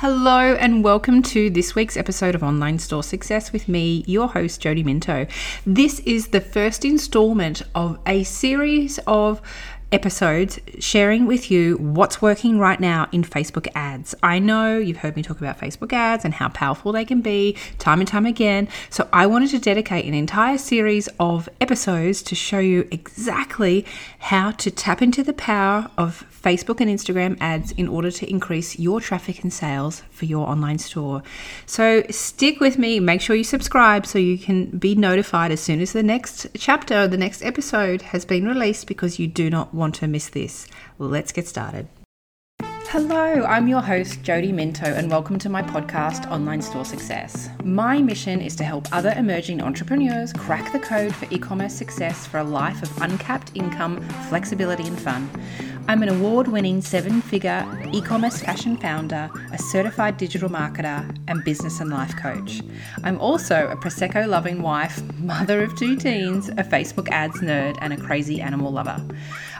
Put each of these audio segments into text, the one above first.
Hello, and welcome to this week's episode of Online Store Success with me, your host, Jodie Minto. This is the first installment of a series of episodes sharing with you what's working right now in Facebook ads. I know you've heard me talk about Facebook ads and how powerful they can be time and time again. So I wanted to dedicate an entire series of episodes to show you exactly how to tap into the power of Facebook and Instagram ads in order to increase your traffic and sales for your online store. So stick with me, make sure you subscribe so you can be notified as soon as the next chapter, the next episode has been released because you do not want to miss this. Let's get started. Hello, I'm your host, Jodie Minto, and welcome to my podcast, Online Store Success. My mission is to help other emerging entrepreneurs crack the code for e commerce success for a life of uncapped income, flexibility, and fun. I'm an award winning seven figure e commerce fashion founder, a certified digital marketer, and business and life coach. I'm also a Prosecco loving wife, mother of two teens, a Facebook ads nerd, and a crazy animal lover.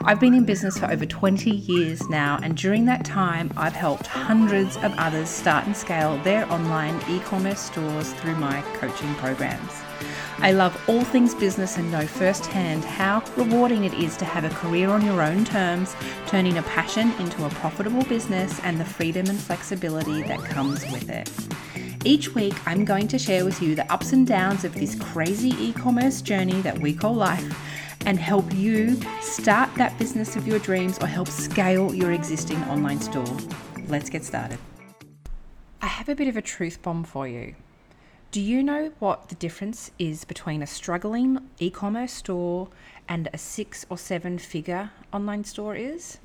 I've been in business for over 20 years now, and during that time, I've helped hundreds of others start and scale their online e commerce stores through my coaching programs. I love all things business and know firsthand how rewarding it is to have a career on your own terms, turning a passion into a profitable business and the freedom and flexibility that comes with it. Each week, I'm going to share with you the ups and downs of this crazy e commerce journey that we call life and help you start that business of your dreams or help scale your existing online store. Let's get started. I have a bit of a truth bomb for you. Do you know what the difference is between a struggling e commerce store and a six or seven figure online store is?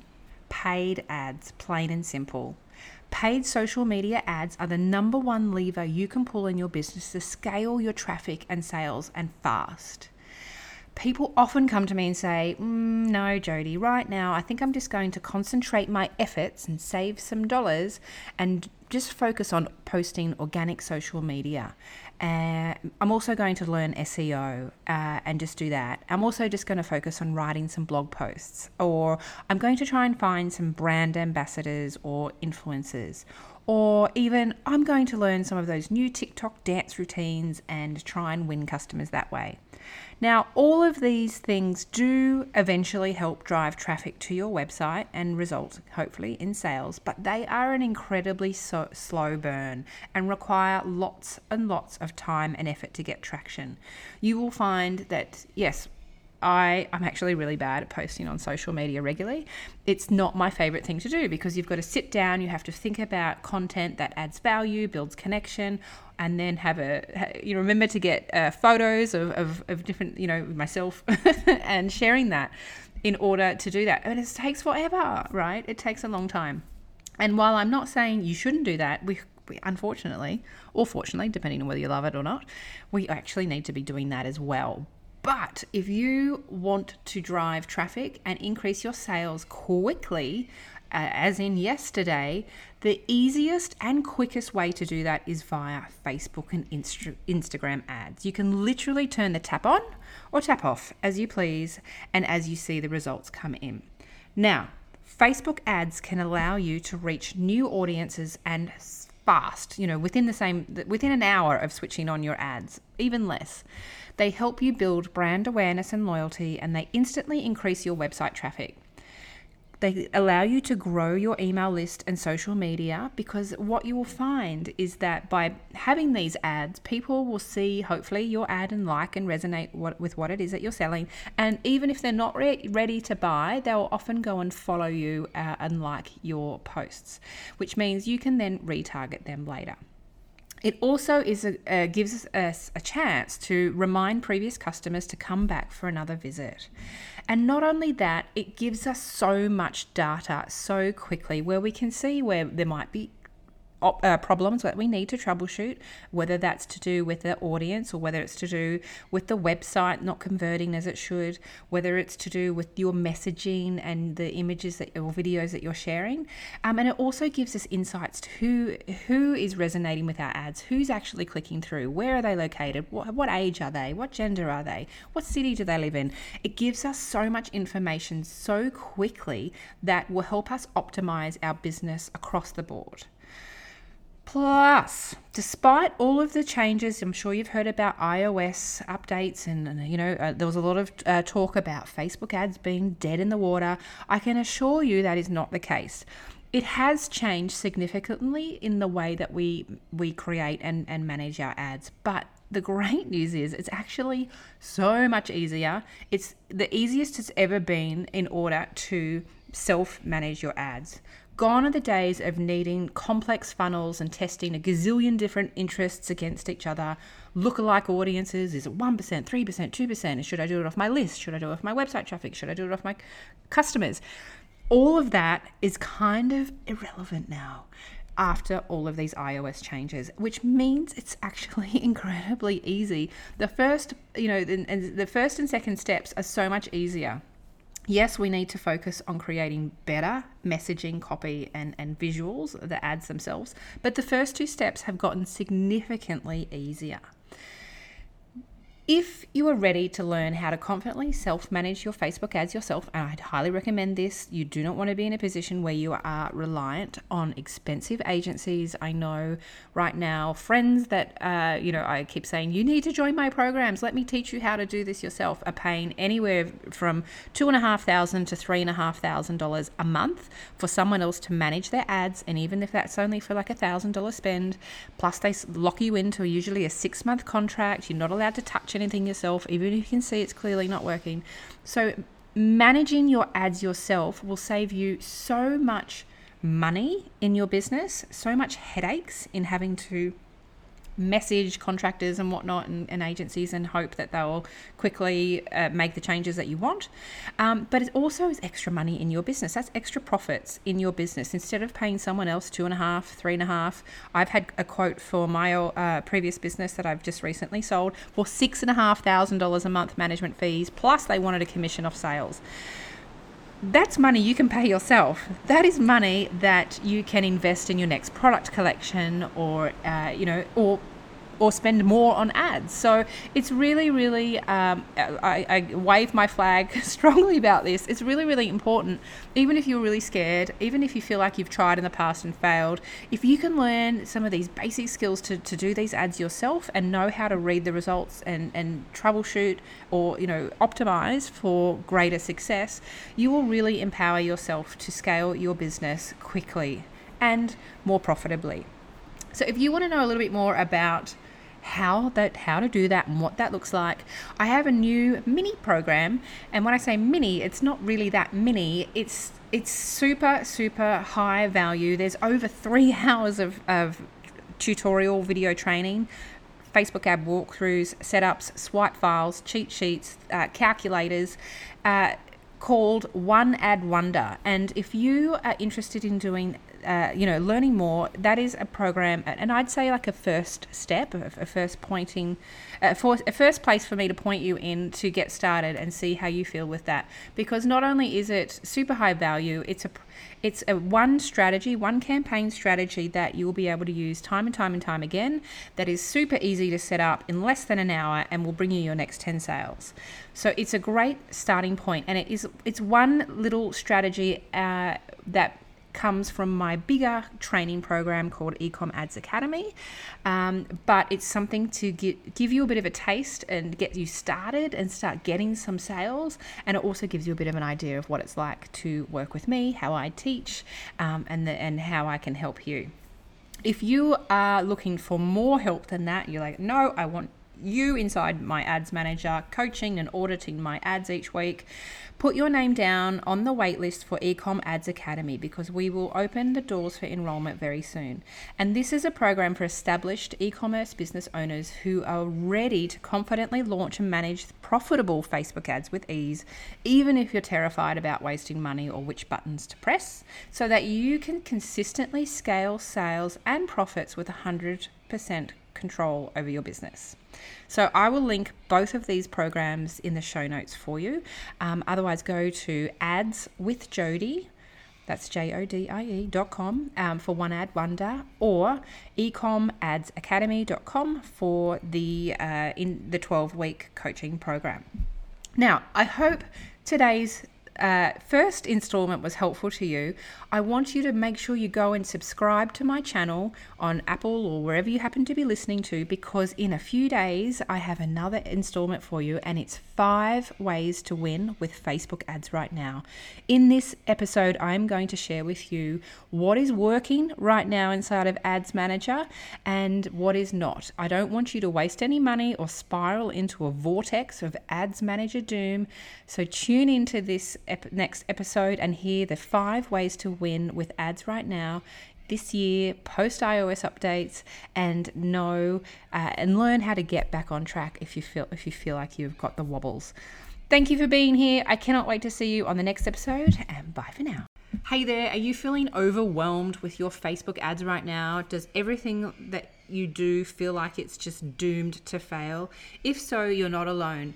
Paid ads, plain and simple. Paid social media ads are the number one lever you can pull in your business to scale your traffic and sales and fast. People often come to me and say, mm, No, Jodie, right now I think I'm just going to concentrate my efforts and save some dollars and just focus on posting organic social media. Uh, I'm also going to learn SEO uh, and just do that. I'm also just going to focus on writing some blog posts, or I'm going to try and find some brand ambassadors or influencers, or even I'm going to learn some of those new TikTok dance routines and try and win customers that way. Now, all of these things do eventually help drive traffic to your website and result, hopefully, in sales, but they are an incredibly so slow burn and require lots and lots of time and effort to get traction. You will find that, yes, I, I'm actually really bad at posting on social media regularly. It's not my favorite thing to do because you've got to sit down, you have to think about content that adds value, builds connection, and then have a, you remember to get uh, photos of, of, of different, you know, myself and sharing that in order to do that. And it takes forever, right? It takes a long time. And while I'm not saying you shouldn't do that, we, we, unfortunately, or fortunately, depending on whether you love it or not, we actually need to be doing that as well. But if you want to drive traffic and increase your sales quickly, uh, as in yesterday, the easiest and quickest way to do that is via Facebook and Insta- Instagram ads. You can literally turn the tap on or tap off as you please and as you see the results come in. Now, Facebook ads can allow you to reach new audiences and fast, you know, within the same within an hour of switching on your ads, even less. They help you build brand awareness and loyalty, and they instantly increase your website traffic. They allow you to grow your email list and social media because what you will find is that by having these ads, people will see hopefully your ad and like and resonate what, with what it is that you're selling. And even if they're not re- ready to buy, they'll often go and follow you uh, and like your posts, which means you can then retarget them later. It also is a, uh, gives us a chance to remind previous customers to come back for another visit. And not only that, it gives us so much data so quickly where we can see where there might be uh, problems that we need to troubleshoot, whether that's to do with the audience or whether it's to do with the website not converting as it should, whether it's to do with your messaging and the images that or videos that you're sharing. Um, and it also gives us insights to who who is resonating with our ads, who's actually clicking through, where are they located, what, what age are they, what gender are they, what city do they live in. It gives us so much information so quickly that will help us optimize our business across the board. Plus, despite all of the changes, I'm sure you've heard about iOS updates, and, and you know, uh, there was a lot of uh, talk about Facebook ads being dead in the water. I can assure you that is not the case. It has changed significantly in the way that we we create and, and manage our ads, but the great news is it's actually so much easier. It's the easiest it's ever been in order to self manage your ads. Gone are the days of needing complex funnels and testing a gazillion different interests against each other. Lookalike audiences is it 1%, 3%, 2%? Should I do it off my list? Should I do it off my website traffic? Should I do it off my customers? All of that is kind of irrelevant now after all of these iOS changes, which means it's actually incredibly easy. The first, you know, the, the first and second steps are so much easier yes, we need to focus on creating better messaging, copy, and, and visuals, the ads themselves, but the first two steps have gotten significantly easier. If you are ready to learn how to confidently self manage your Facebook ads yourself, and I'd highly recommend this, you do not want to be in a position where you are reliant on expensive agencies. I know right now friends that, uh, you know, I keep saying, you need to join my programs. Let me teach you how to do this yourself, are paying anywhere from 2,500 to $3,500 a month for someone else to manage their ads. And even if that's only for like a $1,000 spend, plus they lock you into usually a six month contract, you're not allowed to touch anything yourself, even if you can see it's clearly not working. So, managing your ads yourself will save you so much money in your business, so much headaches in having to message contractors and whatnot and, and, agencies and hope that they'll quickly uh, make the changes that you want. Um, but it also is extra money in your business. That's extra profits in your business. Instead of paying someone else two and a half, three and a half, I've had a quote for my uh, previous business that I've just recently sold for six and a half thousand dollars a month management fees, plus they wanted a commission off sales that's money you can pay yourself. That is money that you can invest in your next product collection, or uh, you know, or or spend more on ads. So it's really, really, um, I, I, wave my flag strongly about this. It's really, really important. Even if you're really scared, even if you feel like you've tried in the past and failed, if you can learn some of these basic skills to, to do these ads yourself and know how to read the results and, and troubleshoot or, you know, optimize for greater success, you will really empower yourself to scale your business quickly and more profitably. So if you want to know a little bit more about how that how to do that and what that looks like. I have a new mini program, and when I say mini, it's not really that mini. It's it's super super high value. There's over three hours of, of tutorial video training. Facebook ad walkthroughs, setups, swipe files, cheat sheets, uh, calculators, uh, called One Ad Wonder. And if you are interested in doing uh, you know, learning more, that is a program, and I'd say like a first step, a, first pointing, a, for, a first place for me to point you in to get started and see how you feel with that. Because not only is it super high value, it's a it's a one strategy, one campaign strategy that you will be able to use time and time and time again. That is super easy to set up in less than an hour and will bring you your next 10 sales. So it's a great starting point, and it is it's one little strategy uh, that comes from my bigger training program called Ecom Ads Academy. Um, but it's something to give, give you a bit of a taste and get you started and start getting some sales. And it also gives you a bit of an idea of what it's like to work with me, how I teach, um, and, the, and how I can help you. If you are looking for more help than that, you're like, no, I want you inside my ads manager, coaching and auditing my ads each week, put your name down on the waitlist for Ecom Ads Academy because we will open the doors for enrollment very soon. And this is a program for established e commerce business owners who are ready to confidently launch and manage profitable Facebook ads with ease, even if you're terrified about wasting money or which buttons to press, so that you can consistently scale sales and profits with 100% control over your business. So I will link both of these programs in the show notes for you. Um, otherwise, go to ads with Jodie. That's J O D I E dot com um, for One Ad Wonder or ecomadsacademy.com for the uh, in the 12 week coaching program. Now, I hope today's uh, first installment was helpful to you, I want you to make sure you go and subscribe to my channel on Apple or wherever you happen to be listening to because in a few days I have another installment for you and it's five ways to win with Facebook ads right now. In this episode, I'm going to share with you what is working right now inside of Ads Manager and what is not. I don't want you to waste any money or spiral into a vortex of Ads Manager doom. So tune into this ep- next episode and hear the five ways to win with ads right now this year post iOS updates and know uh, and learn how to get back on track if you feel if you feel like you've got the wobbles. Thank you for being here. I cannot wait to see you on the next episode and bye for now. Hey there, are you feeling overwhelmed with your Facebook ads right now? Does everything that you do feel like it's just doomed to fail? If so, you're not alone.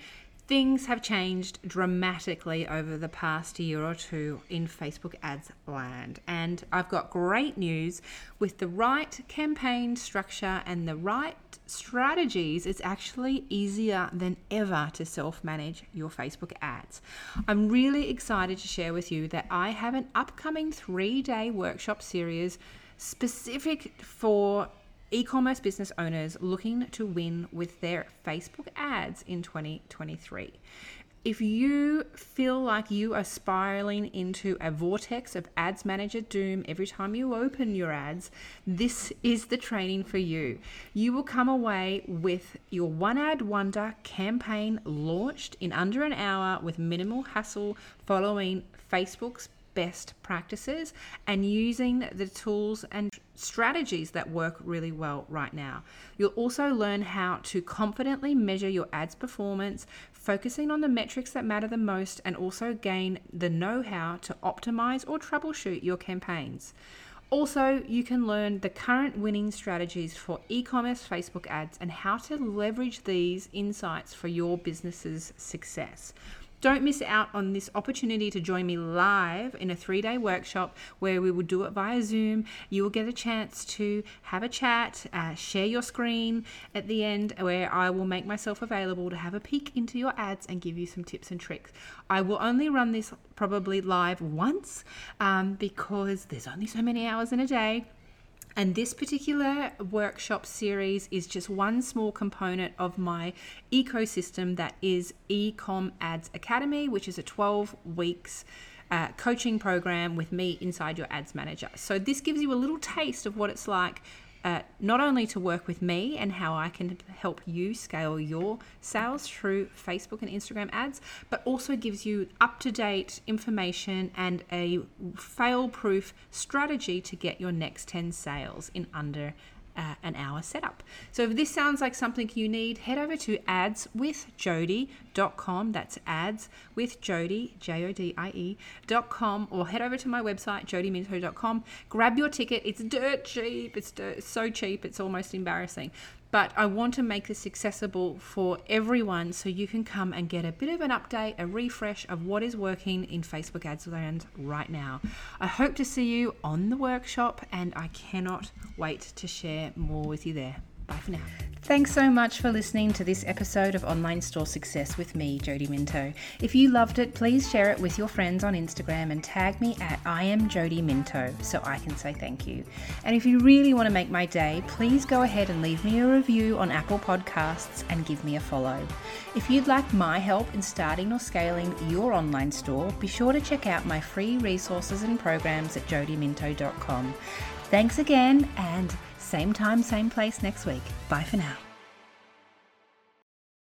Things have changed dramatically over the past year or two in Facebook ads land. And I've got great news with the right campaign structure and the right strategies, it's actually easier than ever to self manage your Facebook ads. I'm really excited to share with you that I have an upcoming three day workshop series specific for e commerce business owners looking to win with their Facebook ads in 2023. If you feel like you are spiraling into a vortex of ads manager doom every time you open your ads, this is the training for you. You will come away with your One Ad Wonder campaign launched in under an hour with minimal hassle following Facebook's best practices and using the tools and strategies that work really well right now. You'll also learn how to confidently measure your ads performance, focusing on the metrics that matter the most, and also gain the know how to optimize or troubleshoot your campaigns. Also, you can learn the current winning strategies for e commerce Facebook ads and how to leverage these insights for your business's success. Don't miss out on this opportunity to join me live in a three day workshop where we will do it via Zoom. You will get a chance to have a chat, uh, share your screen at the end, where I will make myself available to have a peek into your ads and give you some tips and tricks. I will only run this probably live once um, because there's only so many hours in a day. And this particular workshop series is just one small component of my ecosystem that is Ecom Ads Academy, which is a 12 weeks uh, coaching program with me inside your ads manager. So this gives you a little taste of what it's like uh, not only to work with me and how I can help you scale your sales through Facebook and Instagram ads, but also gives you up to date information and a fail proof strategy to get your next 10 sales in under uh, an hour setup. So if this sounds like something you need, head over to adswithjodie.com. That's ads with Jodie, J O D I E.com, or head over to my website, jodieminto.com. Grab your ticket. It's dirt cheap. It's dirt, so cheap, it's almost embarrassing but I want to make this accessible for everyone so you can come and get a bit of an update, a refresh of what is working in Facebook Ads Land right now. I hope to see you on the workshop and I cannot wait to share more with you there. Bye for now. Thanks so much for listening to this episode of Online Store Success with me, Jodie Minto. If you loved it, please share it with your friends on Instagram and tag me at I am Jodie Minto so I can say thank you. And if you really want to make my day, please go ahead and leave me a review on Apple Podcasts and give me a follow. If you'd like my help in starting or scaling your online store, be sure to check out my free resources and programs at jodieminto.com. Thanks again and same time, same place next week. Bye for now.